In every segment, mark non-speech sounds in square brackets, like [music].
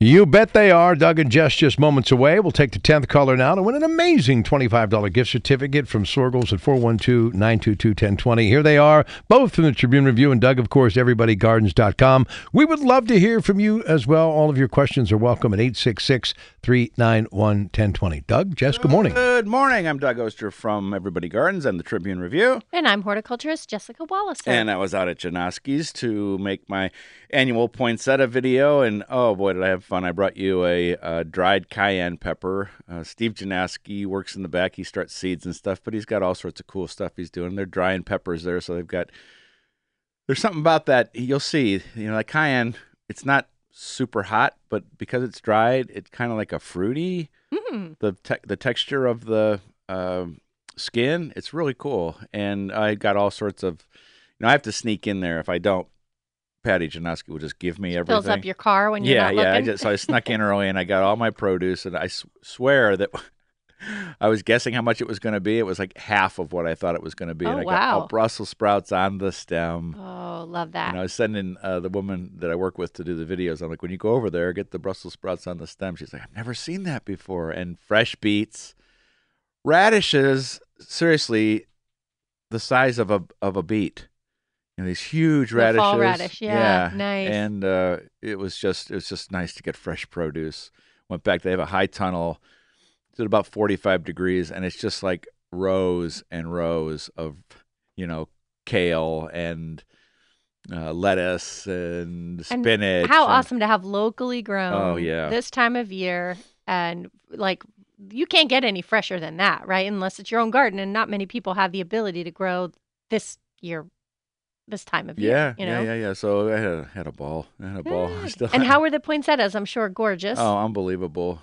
You bet they are. Doug and Jess just moments away. We'll take the 10th caller now to win an amazing $25 gift certificate from Soergel's at 412 922 1020. Here they are, both from the Tribune Review and Doug, of course, everybodygardens.com. We would love to hear from you as well. All of your questions are welcome at 866 391 1020. Doug, Jess, good morning. Good morning. I'm Doug Oster from Everybody Gardens and the Tribune Review. And I'm horticulturist Jessica Wallace. And I was out at Janoski's to make my annual poinsettia video. And oh boy, did I have fun. I brought you a, a dried cayenne pepper. Uh, Steve Janoski works in the back. He starts seeds and stuff, but he's got all sorts of cool stuff he's doing. They're drying peppers there. So they've got, there's something about that. You'll see, you know, like cayenne, it's not super hot, but because it's dried, it's kind of like a fruity. Mm. The te- the texture of the uh, skin, it's really cool. And I got all sorts of, you know, I have to sneak in there. If I don't, Patty Janoski will just give me everything. Fills up your car when you're yeah, not yeah. I just, so I snuck in early and I got all my produce, and I swear that [laughs] I was guessing how much it was going to be. It was like half of what I thought it was going to be, Oh, and I got wow. all Brussels sprouts on the stem. oh, love that. And I was sending uh, the woman that I work with to do the videos. I'm like, when you go over there, get the Brussels sprouts on the stem. She's like, I've never seen that before. And fresh beets, radishes. Seriously, the size of a of a beet. You know, these huge The radishes. fall radish, yeah, nice. And uh, it was just it was just nice to get fresh produce. Went back. They have a high tunnel. At about 45 degrees, and it's just like rows and rows of you know kale and uh, lettuce and And spinach. How and- awesome to have locally grown Oh, yeah. this time of year. And like, you can't get any fresher than that, right? Unless it's your own garden. And not many people have the ability to grow this year, this time of Yeah, year. You know? yeah, yeah, yeah. So I had a, had a ball. I had a ball. [laughs] And [laughs] how were the poinsettias? I'm sure gorgeous. Oh, unbelievable!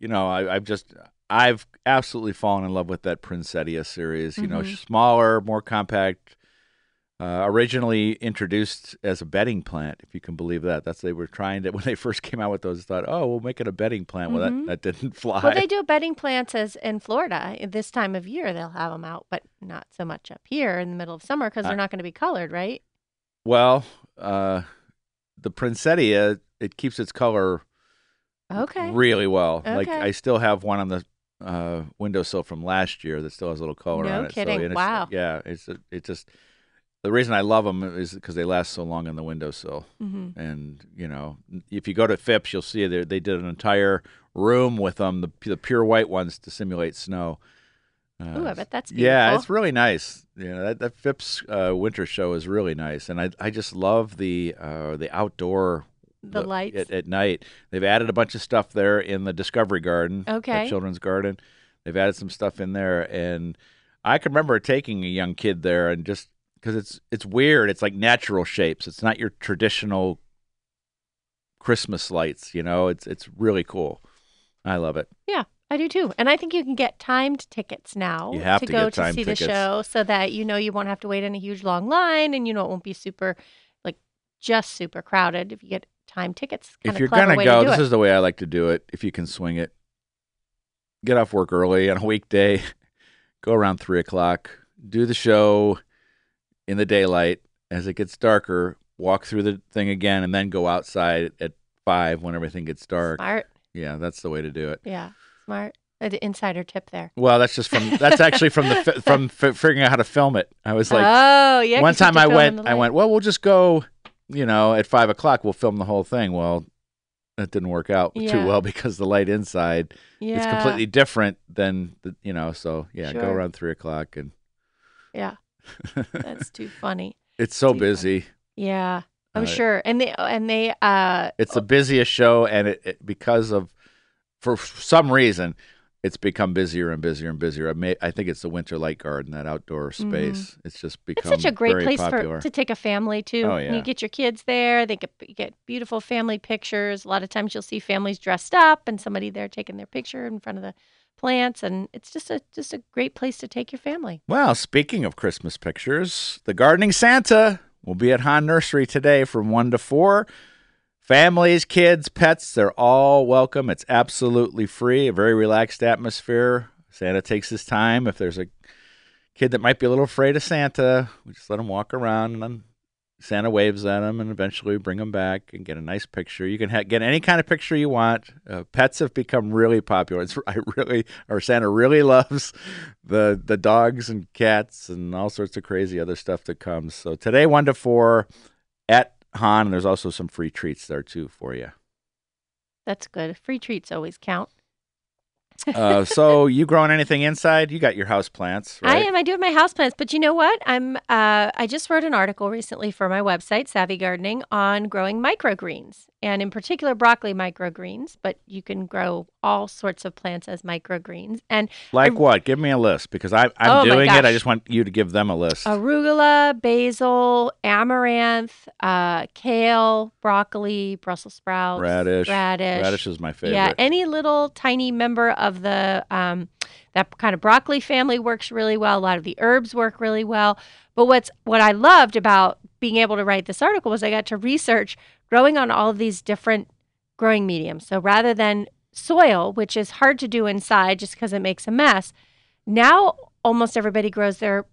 You know, I, I've just I've absolutely fallen in love with that Princettia series. You know, Mhm. smaller, more compact. Uh, originally introduced as a bedding plant, if you can believe that. That's they were trying to [laughs] when they first came out with those. Thought, oh, we'll make it a bedding plant. Well, Mhm. that that didn't [laughs] fly. Well, they do bedding plants as in Florida this time of year. They'll have them out, but not so much up here in the middle of summer because they're not going to be colored, right? Well, uh, the Princettia it keeps its color Okay. really well. Like I still have one on the uh, windowsill from last year that still has a little color No on it. kidding. So, it's- Wow. yeah, it's it just the reason I love them is because they last so long on the windowsill. hmm And you know, if you go to Phipps, you'll see they they did an entire room with them, the the pure white ones to simulate snow. Uh, Ooh, I bet that's beautiful. yeah, it's really nice. You know, that, that Phipps uh, winter show is really nice, and I I just love the uh, the outdoor The look lights. at, at night. They've added a bunch of stuff there in the Discovery Garden, Okay. children's garden. They've added some stuff in there, and I can remember taking a young kid there and just because it's it's weird. It's like natural shapes. It's not your traditional Christmas lights. You know, it's it's really cool. I love it. Yeah, I do too. And I think you can get timed tickets now You have to, to go to see tickets. the show so that you know you won't have to wait in a huge long line and you know it won't be super like just super crowded if you get timed tickets. Kind if you're gonna way go, to this it. is the way I like to do it. If you can swing it, get off work early on a weekday, [laughs] go around three o'clock, do the show in the daylight. As it gets darker, walk through the thing again, and then go outside at five when everything gets dark. smart. Yeah, that's the way to do it. Yeah, smart. Uh, The insider tip there. Well, that's just from that's actually from the fi- [laughs] from f- figuring out how to film it. I was like, oh yeah. one time I went, I went, well, we'll just go, you know, at five o'clock. We'll film the whole thing. Well, that didn't work out [laughs] Yeah. too well because the light inside Yeah. it's completely different than the, you know. So yeah, go around three o'clock, and Yeah, [laughs] that's too funny. it's so too funny. busy. Yeah, I'm Uh, sure. And they and they uh It's the busiest show, and it, it because of for some reason. It's become busier and busier and busier. I, may, I think it's the Winter Light Garden, that outdoor space. It's just Mm-hmm. it's become such a great place popular. for to take a family to. Oh, And yeah. You get your kids there. They get get beautiful family pictures. A lot of times you'll see families dressed up and somebody there taking their picture in front of the plants, and it's just a just a great place to take your family. Well, speaking of Christmas pictures, the Gardening Santa will be at Hahn Nursery today from 1 to 4. Families, kids, pets, they're all welcome. It's absolutely free, a very relaxed atmosphere. Santa takes his time. If there's a kid that might be a little afraid of Santa, we just let him walk around and then Santa waves at them, and eventually bring them back and get a nice picture. You can ha- get any kind of picture you want. Uh, pets have become really popular. It's [laughs] I really or Santa really [laughs] loves the the dogs and cats and all sorts of crazy other stuff that comes. So today, one to four Hahn. And there's also some free treats there too for you. That's good. Free treats always count. uh, so [laughs] you growing anything inside? You got your house plants, right? I am. I do have my house plants, but you know what? I'm. Uh, I just wrote an article recently for my website, Savvy Gardening, on growing microgreens, and in particular broccoli microgreens. But you can grow all sorts of plants as microgreens. And like I, what? Give me a list because I, I'm oh doing it. I just want you to give them a list. Arugula, basil, amaranth, uh, kale, broccoli, Brussels sprouts, radish. Radish. Radish is my favorite. Yeah, any little tiny member of the um, that kind of broccoli family works really well. A lot of the herbs work really well. But what's what I loved about being able to write this article was I got to research growing on all of these different growing mediums. So rather than soil, which is hard to do inside just because it makes a mess, now almost everybody grows their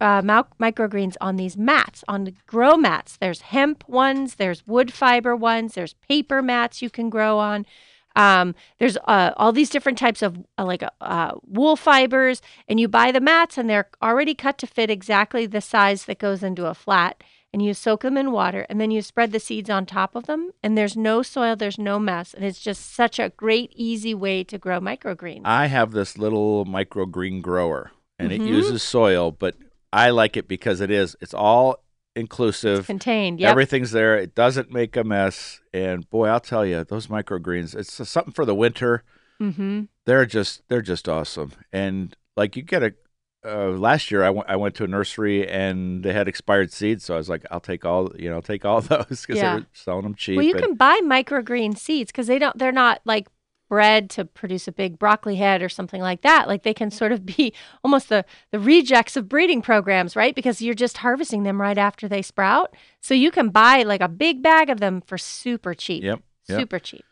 uh, microgreens on these mats, on the grow mats. There's hemp ones, there's wood fiber ones, there's paper mats you can grow on. Um, there's uh, all these different types of uh, like uh, wool fibers, and you buy the mats, and they're already cut to fit exactly the size that goes into a flat. And you soak them in water, and then you spread the seeds on top of them. And there's no soil, there's no mess, and it's just such a great, easy way to grow microgreens. I have this little microgreen grower, and mm-hmm. it uses soil, but I like it because it is. It's all inclusive. It's contained. Yep. Everything's there. It doesn't make a mess. And boy, I'll tell you, those microgreens, it's something for the winter. Mm-hmm. They're just they're just awesome. And like you get a uh, last year I went I went to a nursery and they had expired seeds, so I was like, I'll take all you know, take all [laughs] those because yeah. they were selling them cheap. Well, you and, can buy microgreen seeds because they don't they're not like bred to produce a big broccoli head or something like that. Like they can sort of be [laughs] almost the, the rejects of breeding programs, right? Because you're just harvesting them right after they sprout. So you can buy like a big bag of them for super cheap. Yep. yep. Super cheap.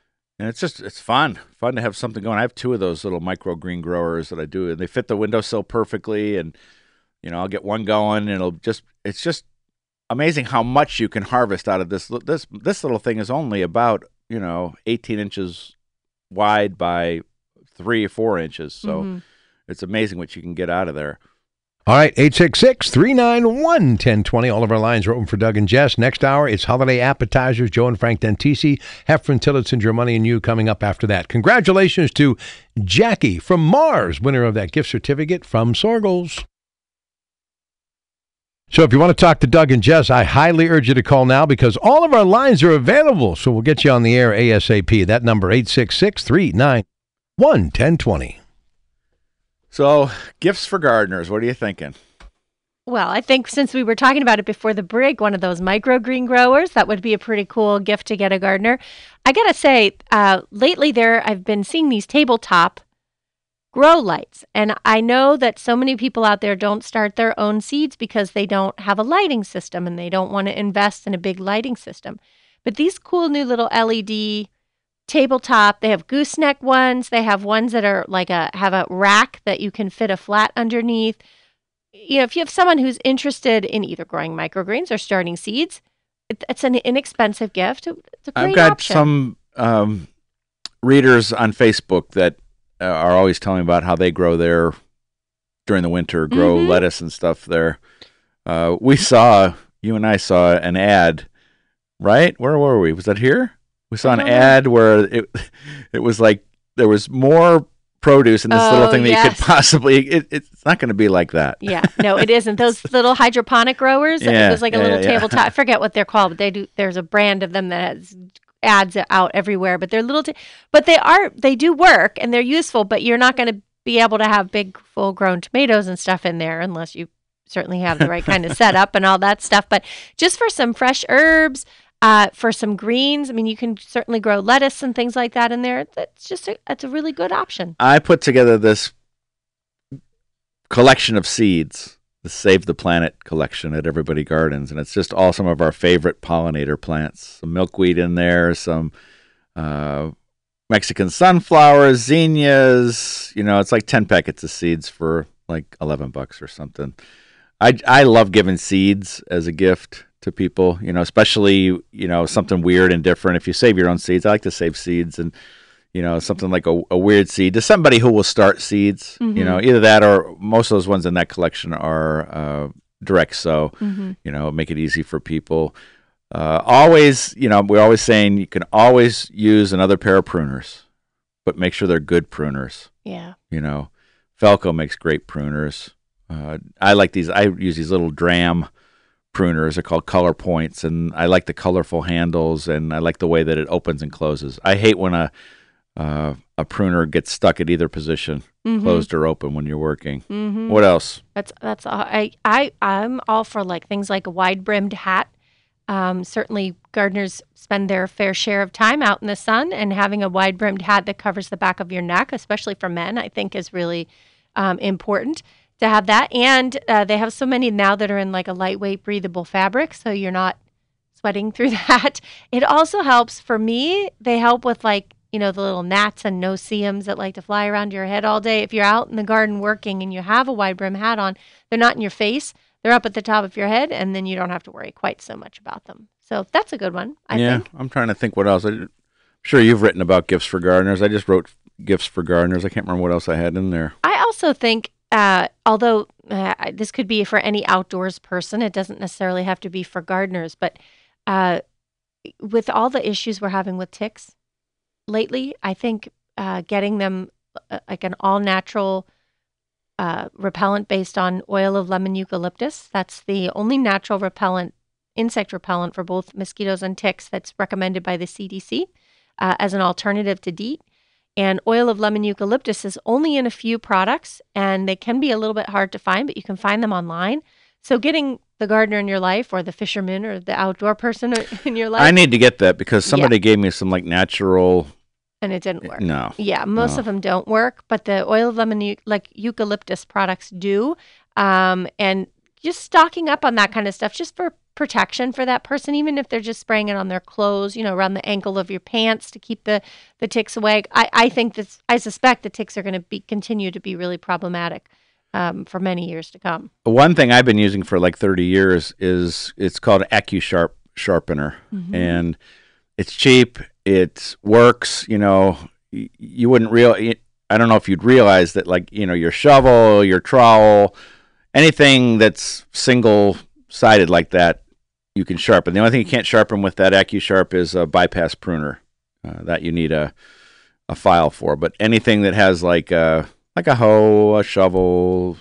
And it's just it's fun, fun to have something going. I have two of those little micro green growers that I do, and they fit the windowsill perfectly. And you know, I'll get one going, and it'll just it's just amazing how much you can harvest out of this. This this little thing is only about you know 18 inches wide by three or four inches. So mm-hmm. it's amazing what you can get out of there. All right, 866 391 1020. All of our lines are open for Doug and Jess. Next hour, it's holiday appetizers. Joe and Frank Dentisi, Hefren-Tillotson, Your Money and You coming up after that. Congratulations to Jackie from Mars, winner of that gift certificate from Soergel's. So if you want to talk to Doug and Jess, I highly urge you to call now because all of our lines are available. So we'll get you on the air ASAP. That number 866 391 1020. So, gifts for gardeners. What are you thinking? Well, I think since we were talking about it before the break, one of those microgreen growers, that would be a pretty cool gift to get a gardener. I got to say, uh, lately there, I've been seeing these tabletop grow lights. And I know that so many people out there don't start their own seeds because they don't have a lighting system and they don't want to invest in a big lighting system. But these cool new little LED tabletop, they have gooseneck ones, they have ones that are like a have a rack that you can fit a flat underneath. You know, if you have someone who's interested in either growing microgreens or starting seeds, it, it's an inexpensive gift. It's a great I've got option. some um, readers on Facebook that uh, are always telling about how they grow there during the winter, grow mm-hmm. lettuce and stuff there. Uh, we saw you and I saw an ad, right? Where were we? Was that here? We saw an ad where it [laughs] it was like there was more produce in this oh, little thing that yes. you could possibly. [laughs] It, it's not going to be like that. Yeah, no, it isn't. Those [laughs] little hydroponic growers. Yeah, it was like a yeah, little yeah. tabletop. I forget what they're called, but they do. There's a brand of them that has ads out everywhere, but they're little, t- but they are they do work and they're useful. But you're not going to be able to have big, full grown tomatoes and stuff in there unless you certainly have the right kind of setup and all that stuff. But just for some fresh herbs, uh, for some greens, I mean, you can certainly grow lettuce and things like that in there. That's just a, it's a really good option. I put together this collection of seeds the Save the Planet collection at Everybody Gardens, and it's just all some of our favorite pollinator plants. Some milkweed in there, some uh, Mexican sunflowers, zinnias. You know, it's like ten packets of seeds for like eleven bucks or something. I I love giving seeds as a gift to people. You know, especially you know something weird and different. If you save your own seeds, I like to save seeds and you know something like a, a weird seed to somebody who will start seeds. You know, either that or most of those ones in that collection are uh, direct sow. You know, make it easy for people. Uh, always, you know, we're always saying you can always use another pair of pruners, but make sure they're good pruners. Yeah. You know, Felco makes great pruners. Uh, I like these. I use these little Dramm pruners. They're called color points, and I like the colorful handles, and I like the way that it opens and closes. I hate when a uh, a pruner gets stuck at either position, closed or open when you're working. Mm-hmm. What else? That's that's all. I I I'm all for like things like a wide brimmed hat. Um, certainly, gardeners spend their fair share of time out in the sun, and having a wide brimmed hat that covers the back of your neck, especially for men, I think is really um, important to have that. And uh, they have so many now that are in like a lightweight, breathable fabric, so you're not sweating [laughs] through that. It also helps for me. They help with like you know the little gnats and no-see-ums that like to fly around your head all day. If you're out in the garden working and you have a wide brim hat on, they're not in your face. They're up at the top of your head, and then you don't have to worry quite so much about them. So that's a good one, I yeah, think. I'm trying to think what else. I'm sure you've written about gifts for gardeners. I just wrote gifts for gardeners. I can't remember what else I had in there. I also think, uh, although uh, this could be for any outdoors person, it doesn't necessarily have to be for gardeners, but uh, with all the issues we're having with ticks lately, I think uh, getting them uh, like an all natural uh, repellent based on oil of lemon eucalyptus, that's the only natural repellent, insect repellent for both mosquitoes and ticks that's recommended by the CDC as an alternative to DEET. And oil of lemon eucalyptus is only in a few products, and they can be a little bit hard to find, but you can find them online. So, getting the gardener in your life, or the fisherman, or the outdoor person [laughs] in your life, I need to get that because somebody gave me some like natural. and it didn't work. No, Yeah, most No. of them don't work, but the oil of lemon, like eucalyptus products, do. Um, and just stocking up on that kind of stuff, just for protection for that person, even if they're just spraying it on their clothes, you know, around the ankle of your pants to keep the the ticks away. I, I think this I suspect the ticks are going to be continue to be really problematic um, for many years to come. one thing I've been using for like 30 years is it's called AccuSharp sharpener, Mm-hmm. and it's cheap. It works. You know, y- you wouldn't real. I don't know if you'd realize that, like you know, your shovel, your trowel, anything that's single sided like that, you can sharpen. The only thing you can't sharpen with that AccuSharp is a bypass pruner. Uh, that you need a a file for. But anything that has like a like a hoe, a shovel,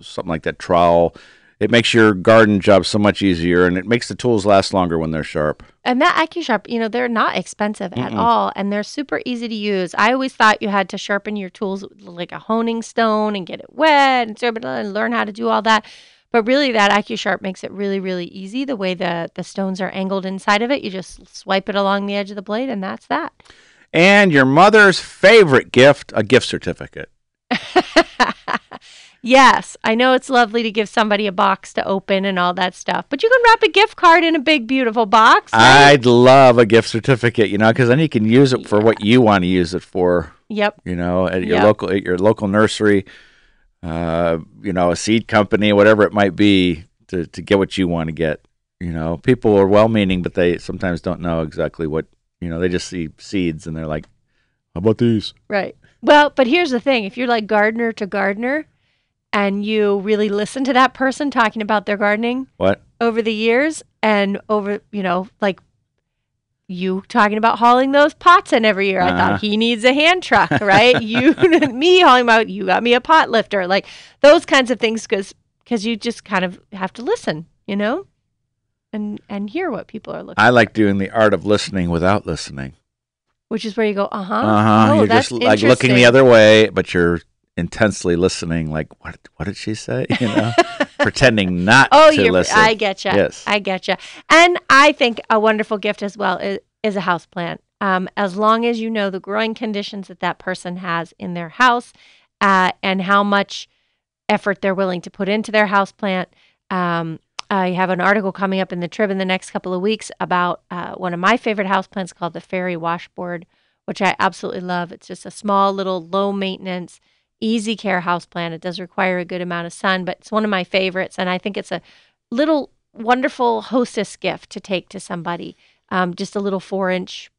something like that, trowel, it makes your garden job so much easier, and it makes the tools last longer when they're sharp. And that AccuSharp, you know, they're not expensive at Mm-mm. all, and they're super easy to use. I always thought you had to sharpen your tools like a honing stone and get it wet and and learn how to do all that. But really, that AccuSharp makes it really, really easy. The way the the stones are angled inside of it, you just swipe it along the edge of the blade, and that's that. And your mother's favorite gift, a gift certificate. [laughs] yes, I know it's lovely to give somebody a box to open and all that stuff, but you can wrap a gift card in a big, beautiful box. right? I'd love a gift certificate, you know, because then you can use it for what you want to use it for. Yep. You know, at your Yep. local at your local nursery, uh, you know, a seed company, whatever it might be, to to get what you want to get. You know, people are well-meaning, but they sometimes don't know exactly what you know. They just see seeds and they're like, "How about these?" Right. Well, but here's the thing if you're like gardener to gardener and you really listen to that person talking about their gardening What? over the years and over, you know, like you talking about hauling those pots in every year. I Uh-huh. thought he needs a hand truck, right? [laughs] you, [laughs] me hauling about, you got me a pot lifter, like those kinds of things, because because you just kind of have to listen, you know, and and hear what people are looking, I like doing the art of listening without listening. which is where you go, uh huh, Uh huh. oh, you're just like looking the other way, but you're intensely listening. Like, what? What did she say? [laughs] You know, pretending not [laughs] Oh, to listen. I get you. Yes. I get you. And I think a wonderful gift as well is, is a house plant. Um, as long as you know the growing conditions that that person has in their house uh, and how much effort they're willing to put into their house plant. Um, I have an article coming up in the Trib in the next couple of weeks about uh, one of my favorite houseplants called the fairy washboard, which I absolutely love. It's just a small, little, low maintenance, easy care houseplant. It does require a good amount of sun, but it's one of my favorites. And I think it's a little wonderful hostess gift to take to somebody. Um, just a little four inch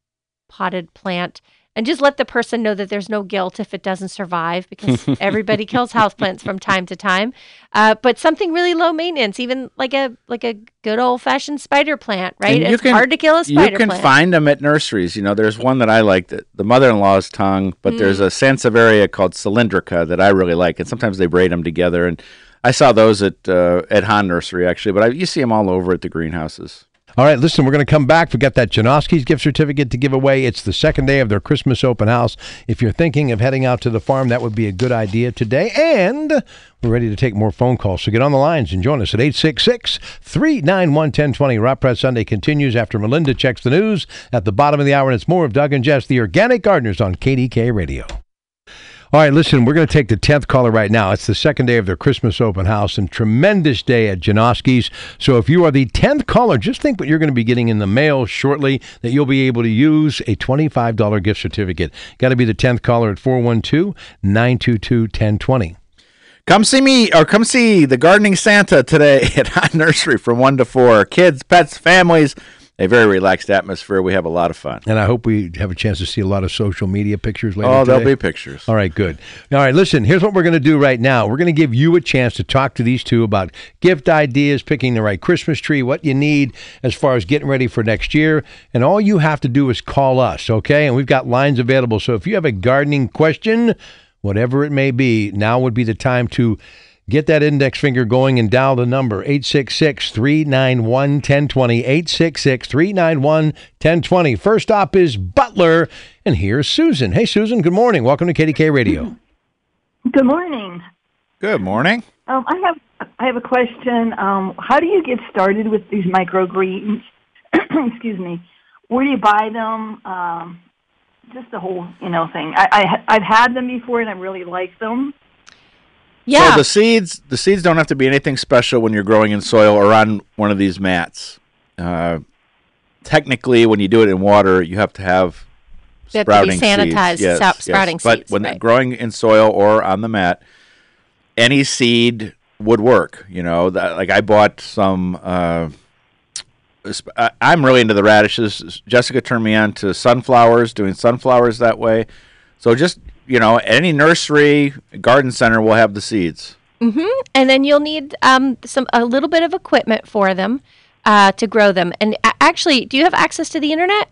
potted plant and just let the person know that there's no guilt if it doesn't survive because [laughs] everybody kills houseplants from time to time. Uh, but something really low maintenance, even like a like a good old fashioned spider plant, right? And It's can- hard to kill a spider You can plant. find them at nurseries. You know, there's one that I like, that the mother-in-law's tongue, but there's Mm. a Sansevieria called cylindrica that I really like, and sometimes they braid them together. And I saw those at uh, at Hahn Nursery actually, but I, you see them all over at the greenhouses. All right, listen, we're going to come back. We've got that Janoski's gift certificate to give away. It's the second day of their Christmas open house. If you're thinking of heading out to the farm, that would be a good idea today. And we're ready to take more phone calls. So get on the lines and join us at 866 391 1020. Rock Press Sunday continues after Melinda checks the news at the bottom of the hour. And it's more of Doug and Jess, the organic gardeners on KDKA Radio. All right, listen, we're going to take the 10th caller right now. It's the second day of their Christmas open house and tremendous day at Janoski's. So if you are the 10th caller, just think what you're going to be getting in the mail shortly that you'll be able to use a $25 gift certificate. Got to be the 10th caller at 412 922 1020. Come see me, or come see the gardening Santa today [laughs] at Hahn Nursery from one to four. Kids, pets, families. A very relaxed atmosphere. We have a lot of fun. And I hope we have a chance to see a lot of social media pictures later. Oh, there'll today. be pictures. All right, good. All right, listen, here's what we're going to do right now. We're going to give you a chance to talk to these two about gift ideas, picking the right Christmas tree, what you need as far as getting ready for next year. And all you have to do is call us, okay? And we've got lines available. So if you have a gardening question, whatever it may be, now would be the time to get that index finger going and dial the number 866 391 1020. 866 391 1020. First stop is Butler, and here's Susan. Hey, Susan, good morning. Welcome to KDKA Radio. Good morning. Good morning. Um, I have I have a question. Um, how do you get started with these microgreens? [clears throat] Excuse me. Where do you buy them? Um, just the whole you know thing. I, I I've had them before and I really like them. Yeah. So the seeds, the seeds don't have to be anything special when you're growing in soil or on one of these mats. Uh, technically, when you do it in water, you have to have They have to be sanitized seeds. Yes, sap- yes. but seeds, when right. growing in soil or on the mat, any seed would work. You know, that, like I bought some. Uh, I'm really into the radishes. Jessica turned me on to sunflowers, doing sunflowers that way. So just you know, any nursery, garden center will have the seeds. Mm-hmm. and then you'll need um, some a little bit of equipment for them uh, to grow them. And actually, do you have access to the internet?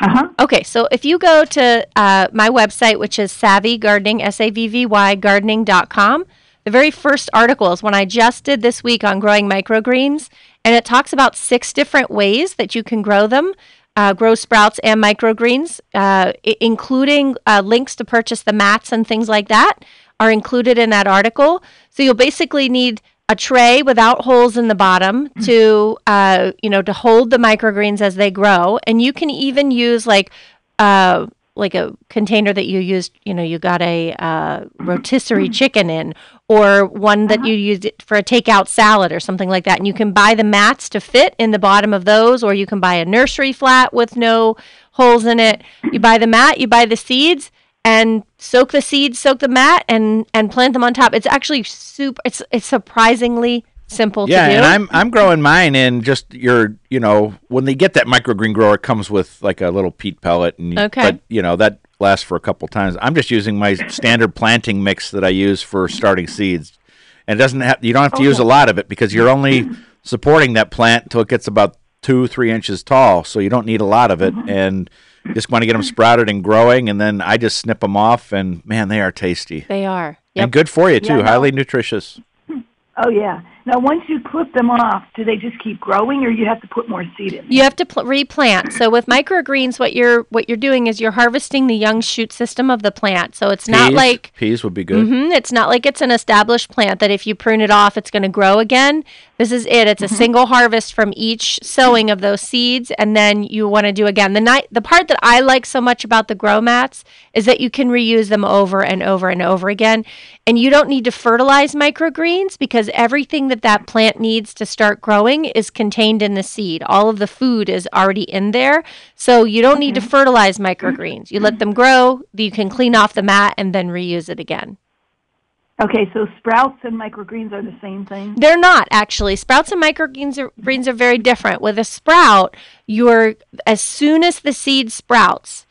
Uh huh. Okay, so if you go to uh, my website, which is Savvy Gardening, S A V V Y gardening.com, the very first article is one I just did this week on growing microgreens, and it talks about six different ways that you can grow them. Uh, grow sprouts and microgreens, uh, I- including uh, links to purchase the mats and things like that, are included in that article. So you'll basically need a tray without holes in the bottom to uh, you know to hold the microgreens as they grow and you can even use like uh, like a container that you used you know you got a uh, rotisserie [clears throat] chicken in or one that uh-huh. you use it for a takeout salad or something like that and you can buy the mats to fit in the bottom of those or you can buy a nursery flat with no holes in it you buy the mat you buy the seeds and soak the seeds, soak the mat, and and plant them on top. It's actually super. It's it's surprisingly simple Yeah, to do. and I'm I'm growing mine in just your you know when they get that microgreen grower it comes with like a little peat pellet and you- Okay. but you know that lasts for a couple times. I'm just using my standard planting mix that I use for starting seeds, and it doesn't have you don't have to oh, use a lot of it because you're only supporting that plant until it gets about two three inches tall, so you don't need a lot of it uh-huh. and. Just want to get them sprouted and growing, and then I just snip them off, and man, they are tasty they are. Yep. and good for you too. Yeah, highly nutritious. Oh yeah. Now once you clip them off, do they just keep growing, or you have to put more seed in? You have to pl- replant. So with microgreens, what you're what you're doing is you're harvesting the young shoot system of the plant. So it's not like peas would be good. hmm It's not like it's an established plant that if you prune it off, it's going to grow again. This is it. It's a single harvest from each sowing of those seeds, and then you want to do again. The night, the part that I like so much about the grow mats is that you can reuse them over and over and over again, and you don't need to fertilize microgreens because everything that that plant needs to start growing is contained in the seed. All of the food is already in there, so you don't need to fertilize microgreens. You let them grow. You can clean off the mat and then reuse it again. Okay, so sprouts and microgreens are the same thing. They're not actually. Sprouts and microgreens are, greens are very different. With a sprout, you're as soon as the seed sprouts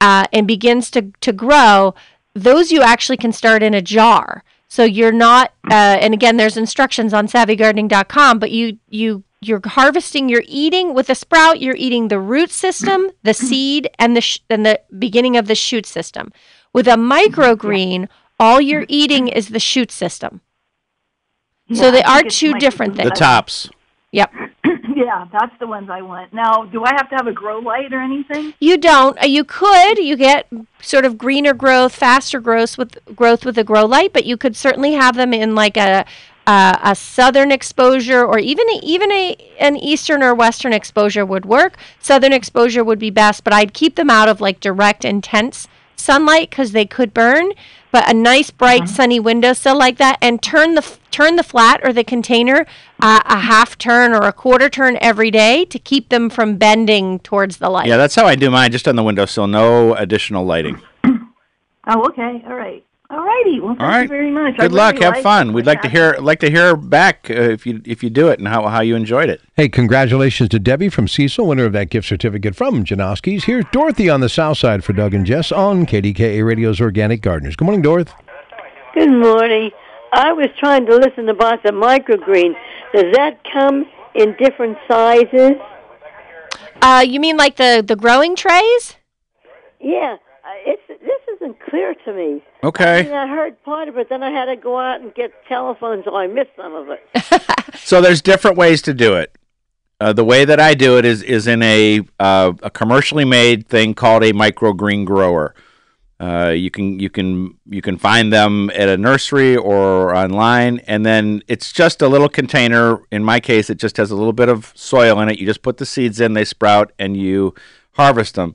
uh, and begins to to grow, those you actually can start in a jar. So you're not. Uh, and again, there's instructions on savvygardening.com. But you you you're harvesting. You're eating with a sprout. You're eating the root system, [clears throat] the seed, and the sh- and the beginning of the shoot system. With a microgreen, all you're eating is the shoot system. So they are two different things. The tops. Yep. [clears throat] yeah, that's the ones I want. Now, do I have to have a grow light or anything? You don't. Uh, You could. You get sort of greener growth, faster growth with growth with a grow light, but you could certainly have them in like a a, a southern exposure or even a, even a an eastern or western exposure would work. Southern exposure would be best, but I'd keep them out of like direct intense sunlight because they could burn. But a nice bright sunny windowsill like that, and turn the turn the flat or the container uh, a half turn or a quarter turn every day to keep them from bending towards the light. Yeah, that's how I do mine, just on the windowsill, no additional lighting. [clears throat] Oh, okay. All right. All righty. Well, thank All right. you very much. I Good luck. really Have like fun. We'd like to hear like to hear back uh, if you if you do it and how how you enjoyed it. Hey, congratulations to Debbie from Cecil, winner of that gift certificate from Janoski's. Here's Dorothy on the south side for Doug and Jess on KDKA Radio's Organic Gardeners. Good morning, Dorothy. Good morning. I was trying to listen about the microgreen. Does that come in different sizes? Uh, you mean like the the growing trays? Yeah, it's isn't clear to me. I, Okay. mean, I heard part of it, then I had to go out and get telephones, so I missed some of it. [laughs] So there's different ways to do it. Uh, the way that I do it is is in a uh, a commercially made thing called a microgreen grower. Uh, you can you can you can find them at a nursery or online, and then it's just a little container. In my case, it just has a little bit of soil in it. You just put the seeds in, they sprout, and you harvest them.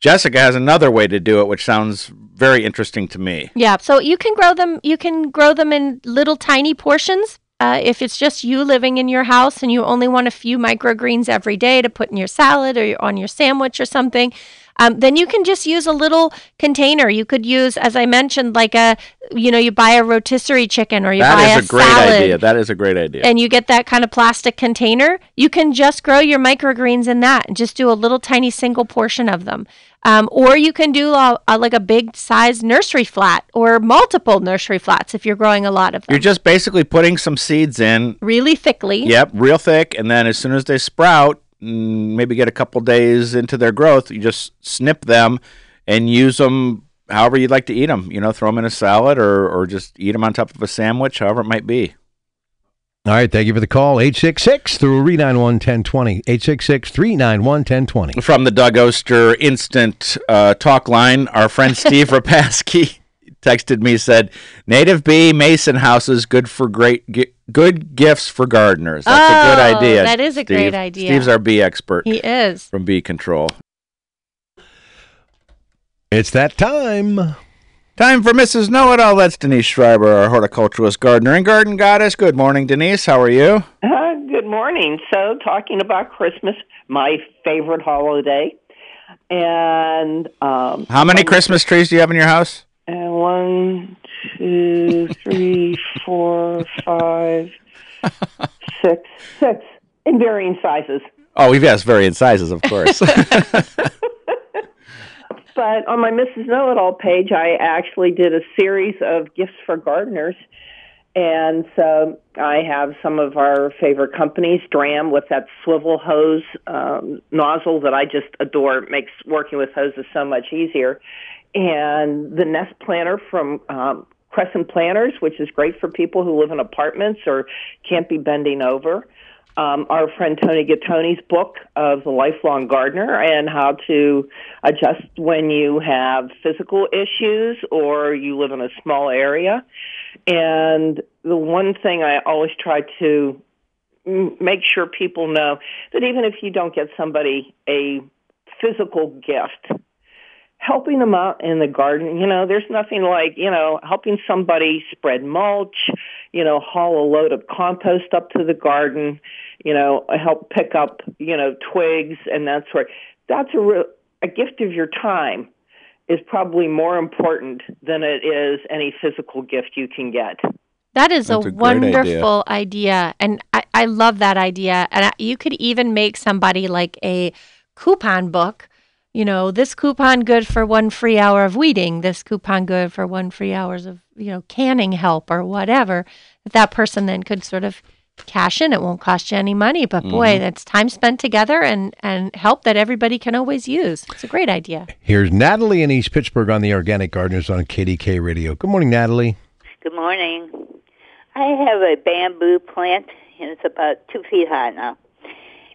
Jessica has another way to do it, which sounds very interesting to me. Yeah. So you can grow them. You can grow them in little tiny portions. Uh, if it's just you living in your house and you only want a few microgreens every day to put in your salad or on your sandwich or something, um, then you can just use a little container. You could use, as I mentioned, like a, you know, you buy a rotisserie chicken or you buy a That is a great salad. idea. That is a great idea. and you get that kind of plastic container, you can just grow your microgreens in that and just do a little tiny single portion of them. Um, or you can do a, a, like a big size nursery flat or multiple nursery flats if you're growing a lot of them You're just basically putting some seeds in really thickly. Yep, real thick, and then as soon as they sprout, maybe get a couple days into their growth, you just snip them and use them however you'd like to eat them. You know, throw them in a salad or or just eat them on top of a sandwich, however it might be. All right, thank you for the call. 866 391 1020. 866 391 1020. From the Doug Oster Instant uh, Talk Line, our friend Steve [laughs] Repasky texted me said, "Native bee mason houses good for great gi- good gifts for gardeners." That's a good Oh, idea. that is a great idea. Steve's our bee expert He is. from Bee Control. It's that time. Time for Mrs. Know It All. That's Denise Schreiber, our horticulturist, gardener, and garden goddess. Good morning, Denise. How are you? Uh, good morning. So, talking about Christmas, my favorite holiday, and um, How many Christmas trees do you have in your house? And one, two, three, four, five, six, six in varying sizes. Oh, we've asked varying sizes, of course. [laughs] But on my Mrs. Know It All page, I actually did a series of gifts for gardeners. And so I have some of our favorite companies, Dramm with that swivel hose um, nozzle that I just adore. It makes working with hoses so much easier. And the Nest Planner from um, Crescent Planters, which is great for people who live in apartments or can't be bending over um, our friend Toni Gattone's book of the lifelong gardener and how to adjust when you have physical issues or you live in a small area. And the one thing I always try to make sure people know that even if you don't get somebody a physical gift, helping them out in the garden, you know, there's nothing like, you know, helping somebody spread mulch, you know, haul a load of compost up to the garden, you know, help pick up, you know, twigs and that sort. That's a real, a gift of your time. is probably more important than it is any physical gift you can get. That is That's a, a great idea. wonderful idea. And I, I love that idea. And I, you could even make somebody like a coupon book. You know, this coupon good for one free hour of weeding, this coupon good for one free hours of, you know, canning help or whatever. That that person then could sort of cash in. It won't cost you any money, but boy, Mm-hmm. that's time spent together and, and help that everybody can always use. It's a great idea. Here's Natalie in East Pittsburgh on the Organic Gardeners on KDKA Radio. Good morning, Natalie. Good morning. I have a bamboo plant, and it's about two feet high now.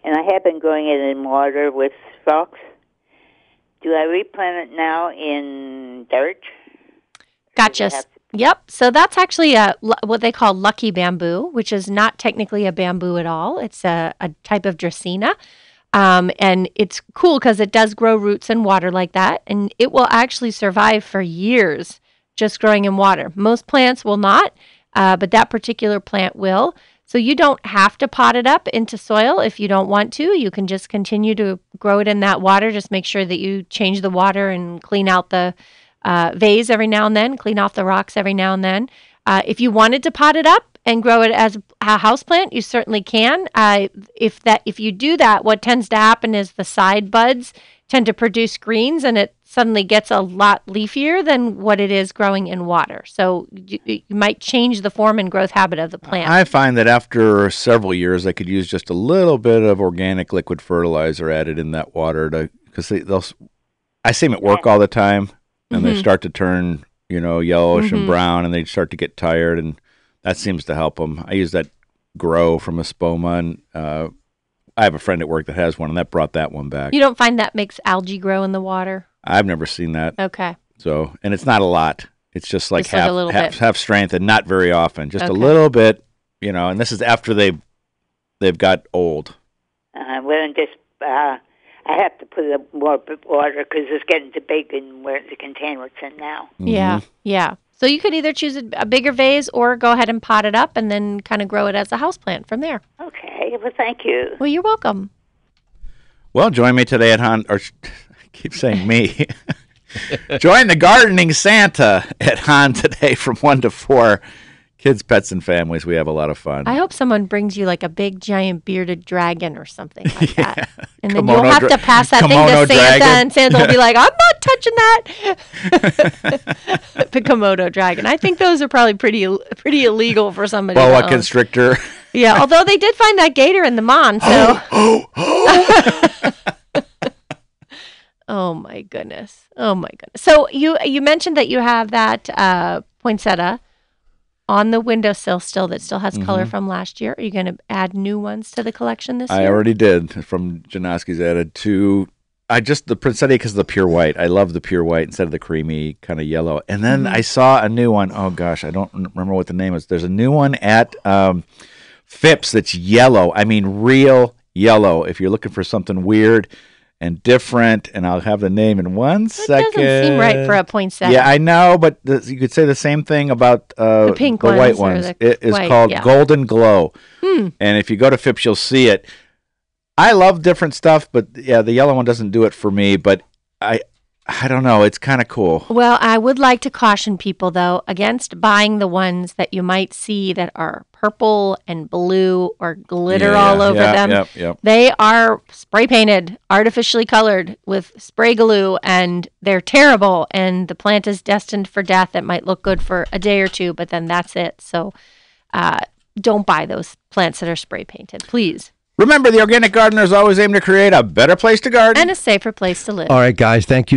And I have been growing it in water with rocks. Do I replant it now in dirt? Gotcha. Yep. So that's actually a what they call lucky bamboo, which is not technically a bamboo at all. It's a, a type of dracaena. Um, and it's cool because it does grow roots in water like that, and it will actually survive for years just growing in water. Most plants will not, uh, but that particular plant will. So you don't have to pot it up into soil if you don't want to. You can just continue to grow it in that water. Just make sure that you change the water and clean out the uh, vase every now and then, clean off the rocks every now and then. Uh, if you wanted to pot it up and grow it as a house plant, you certainly can. Uh, if that, if you do that, what tends to happen is the side buds tend to produce greens, and it suddenly gets a lot leafier than what it is growing in water. So you, you might change the form and growth habit of the plant. I find that after several years, I could use just a little bit of organic liquid fertilizer added in that water to because they, they'll. I see them at work all the time, and they Mhm. start to turn, you know, yellowish Mhm. and brown, and they start to get tired, and that seems to help them. I use that grow from Espoma, and uh, I have a friend at work that has one, and that brought that one back. you don't find that makes algae grow in the water? I've never seen that, Okay. so and it's not a lot. It's just like Just like a half little half, bit. half strength, and not very often. Just a little bit, you know. And this is after they've they've got old. Uh, well, and just uh, I have to put up more water because it's getting too big in where the container it's in now. Yeah, yeah. So you could either choose a, a bigger vase or go ahead and pot it up and then kind of grow it as a house plant from there. Okay. Well, thank you. Well, you're welcome. Well, join me today at Hahn. Or I [laughs] keep saying me. [laughs] join the gardening Santa at Hahn today from one to four. Kids, pets, and families. We have a lot of fun. I hope someone brings you like a big giant bearded dragon or something like [laughs] that. And then Komodo you'll have dra- to pass that thing to Santa, dragon. and Santa will be like, "I'm not touching that." [laughs] the Komodo dragon. I think those are probably pretty pretty illegal for somebody. to Boa constrictor. Yeah, [laughs] although they did find that gator in the mon, so. [gasps] oh my goodness! Oh my goodness! So you you mentioned that you have that uh, poinsettia on the windowsill still that still has color from last year. Are you going to add new ones to the collection this Mm-hmm. I already did from Janoski's added two. I just the Princetti because of the pure white. I love the pure white instead of the creamy kind of yellow. And then Mm-hmm. I saw a new one. Oh gosh, I don't remember what the name is. There's a new one at um, Phipps that's yellow. I mean, real yellow. If you're looking for something weird and different, and I'll have the name in one That second. doesn't seem right for a poinsettia. Yeah, I know, but the, you could say the same thing about uh, The pink white ones or ones. the It is white, called yeah. Golden Glow, Hmm. and if you go to Phipps, you'll see it. I love different stuff, but yeah, the yellow one doesn't do it for me. But I, I don't know. It's kind of cool. Well, I would like to caution people, though, against buying the ones that you might see that are purple and blue or glitter Yeah, all over yeah, them. Yep, yep. They are spray painted, artificially colored with spray glue, and they're terrible. And the plant is destined for death. It might look good for a day or two, but then that's it. So uh, don't buy those plants that are spray painted, please. Remember, the organic gardeners always aim to create a better place to garden. And a safer place to live. All right, guys, thank you.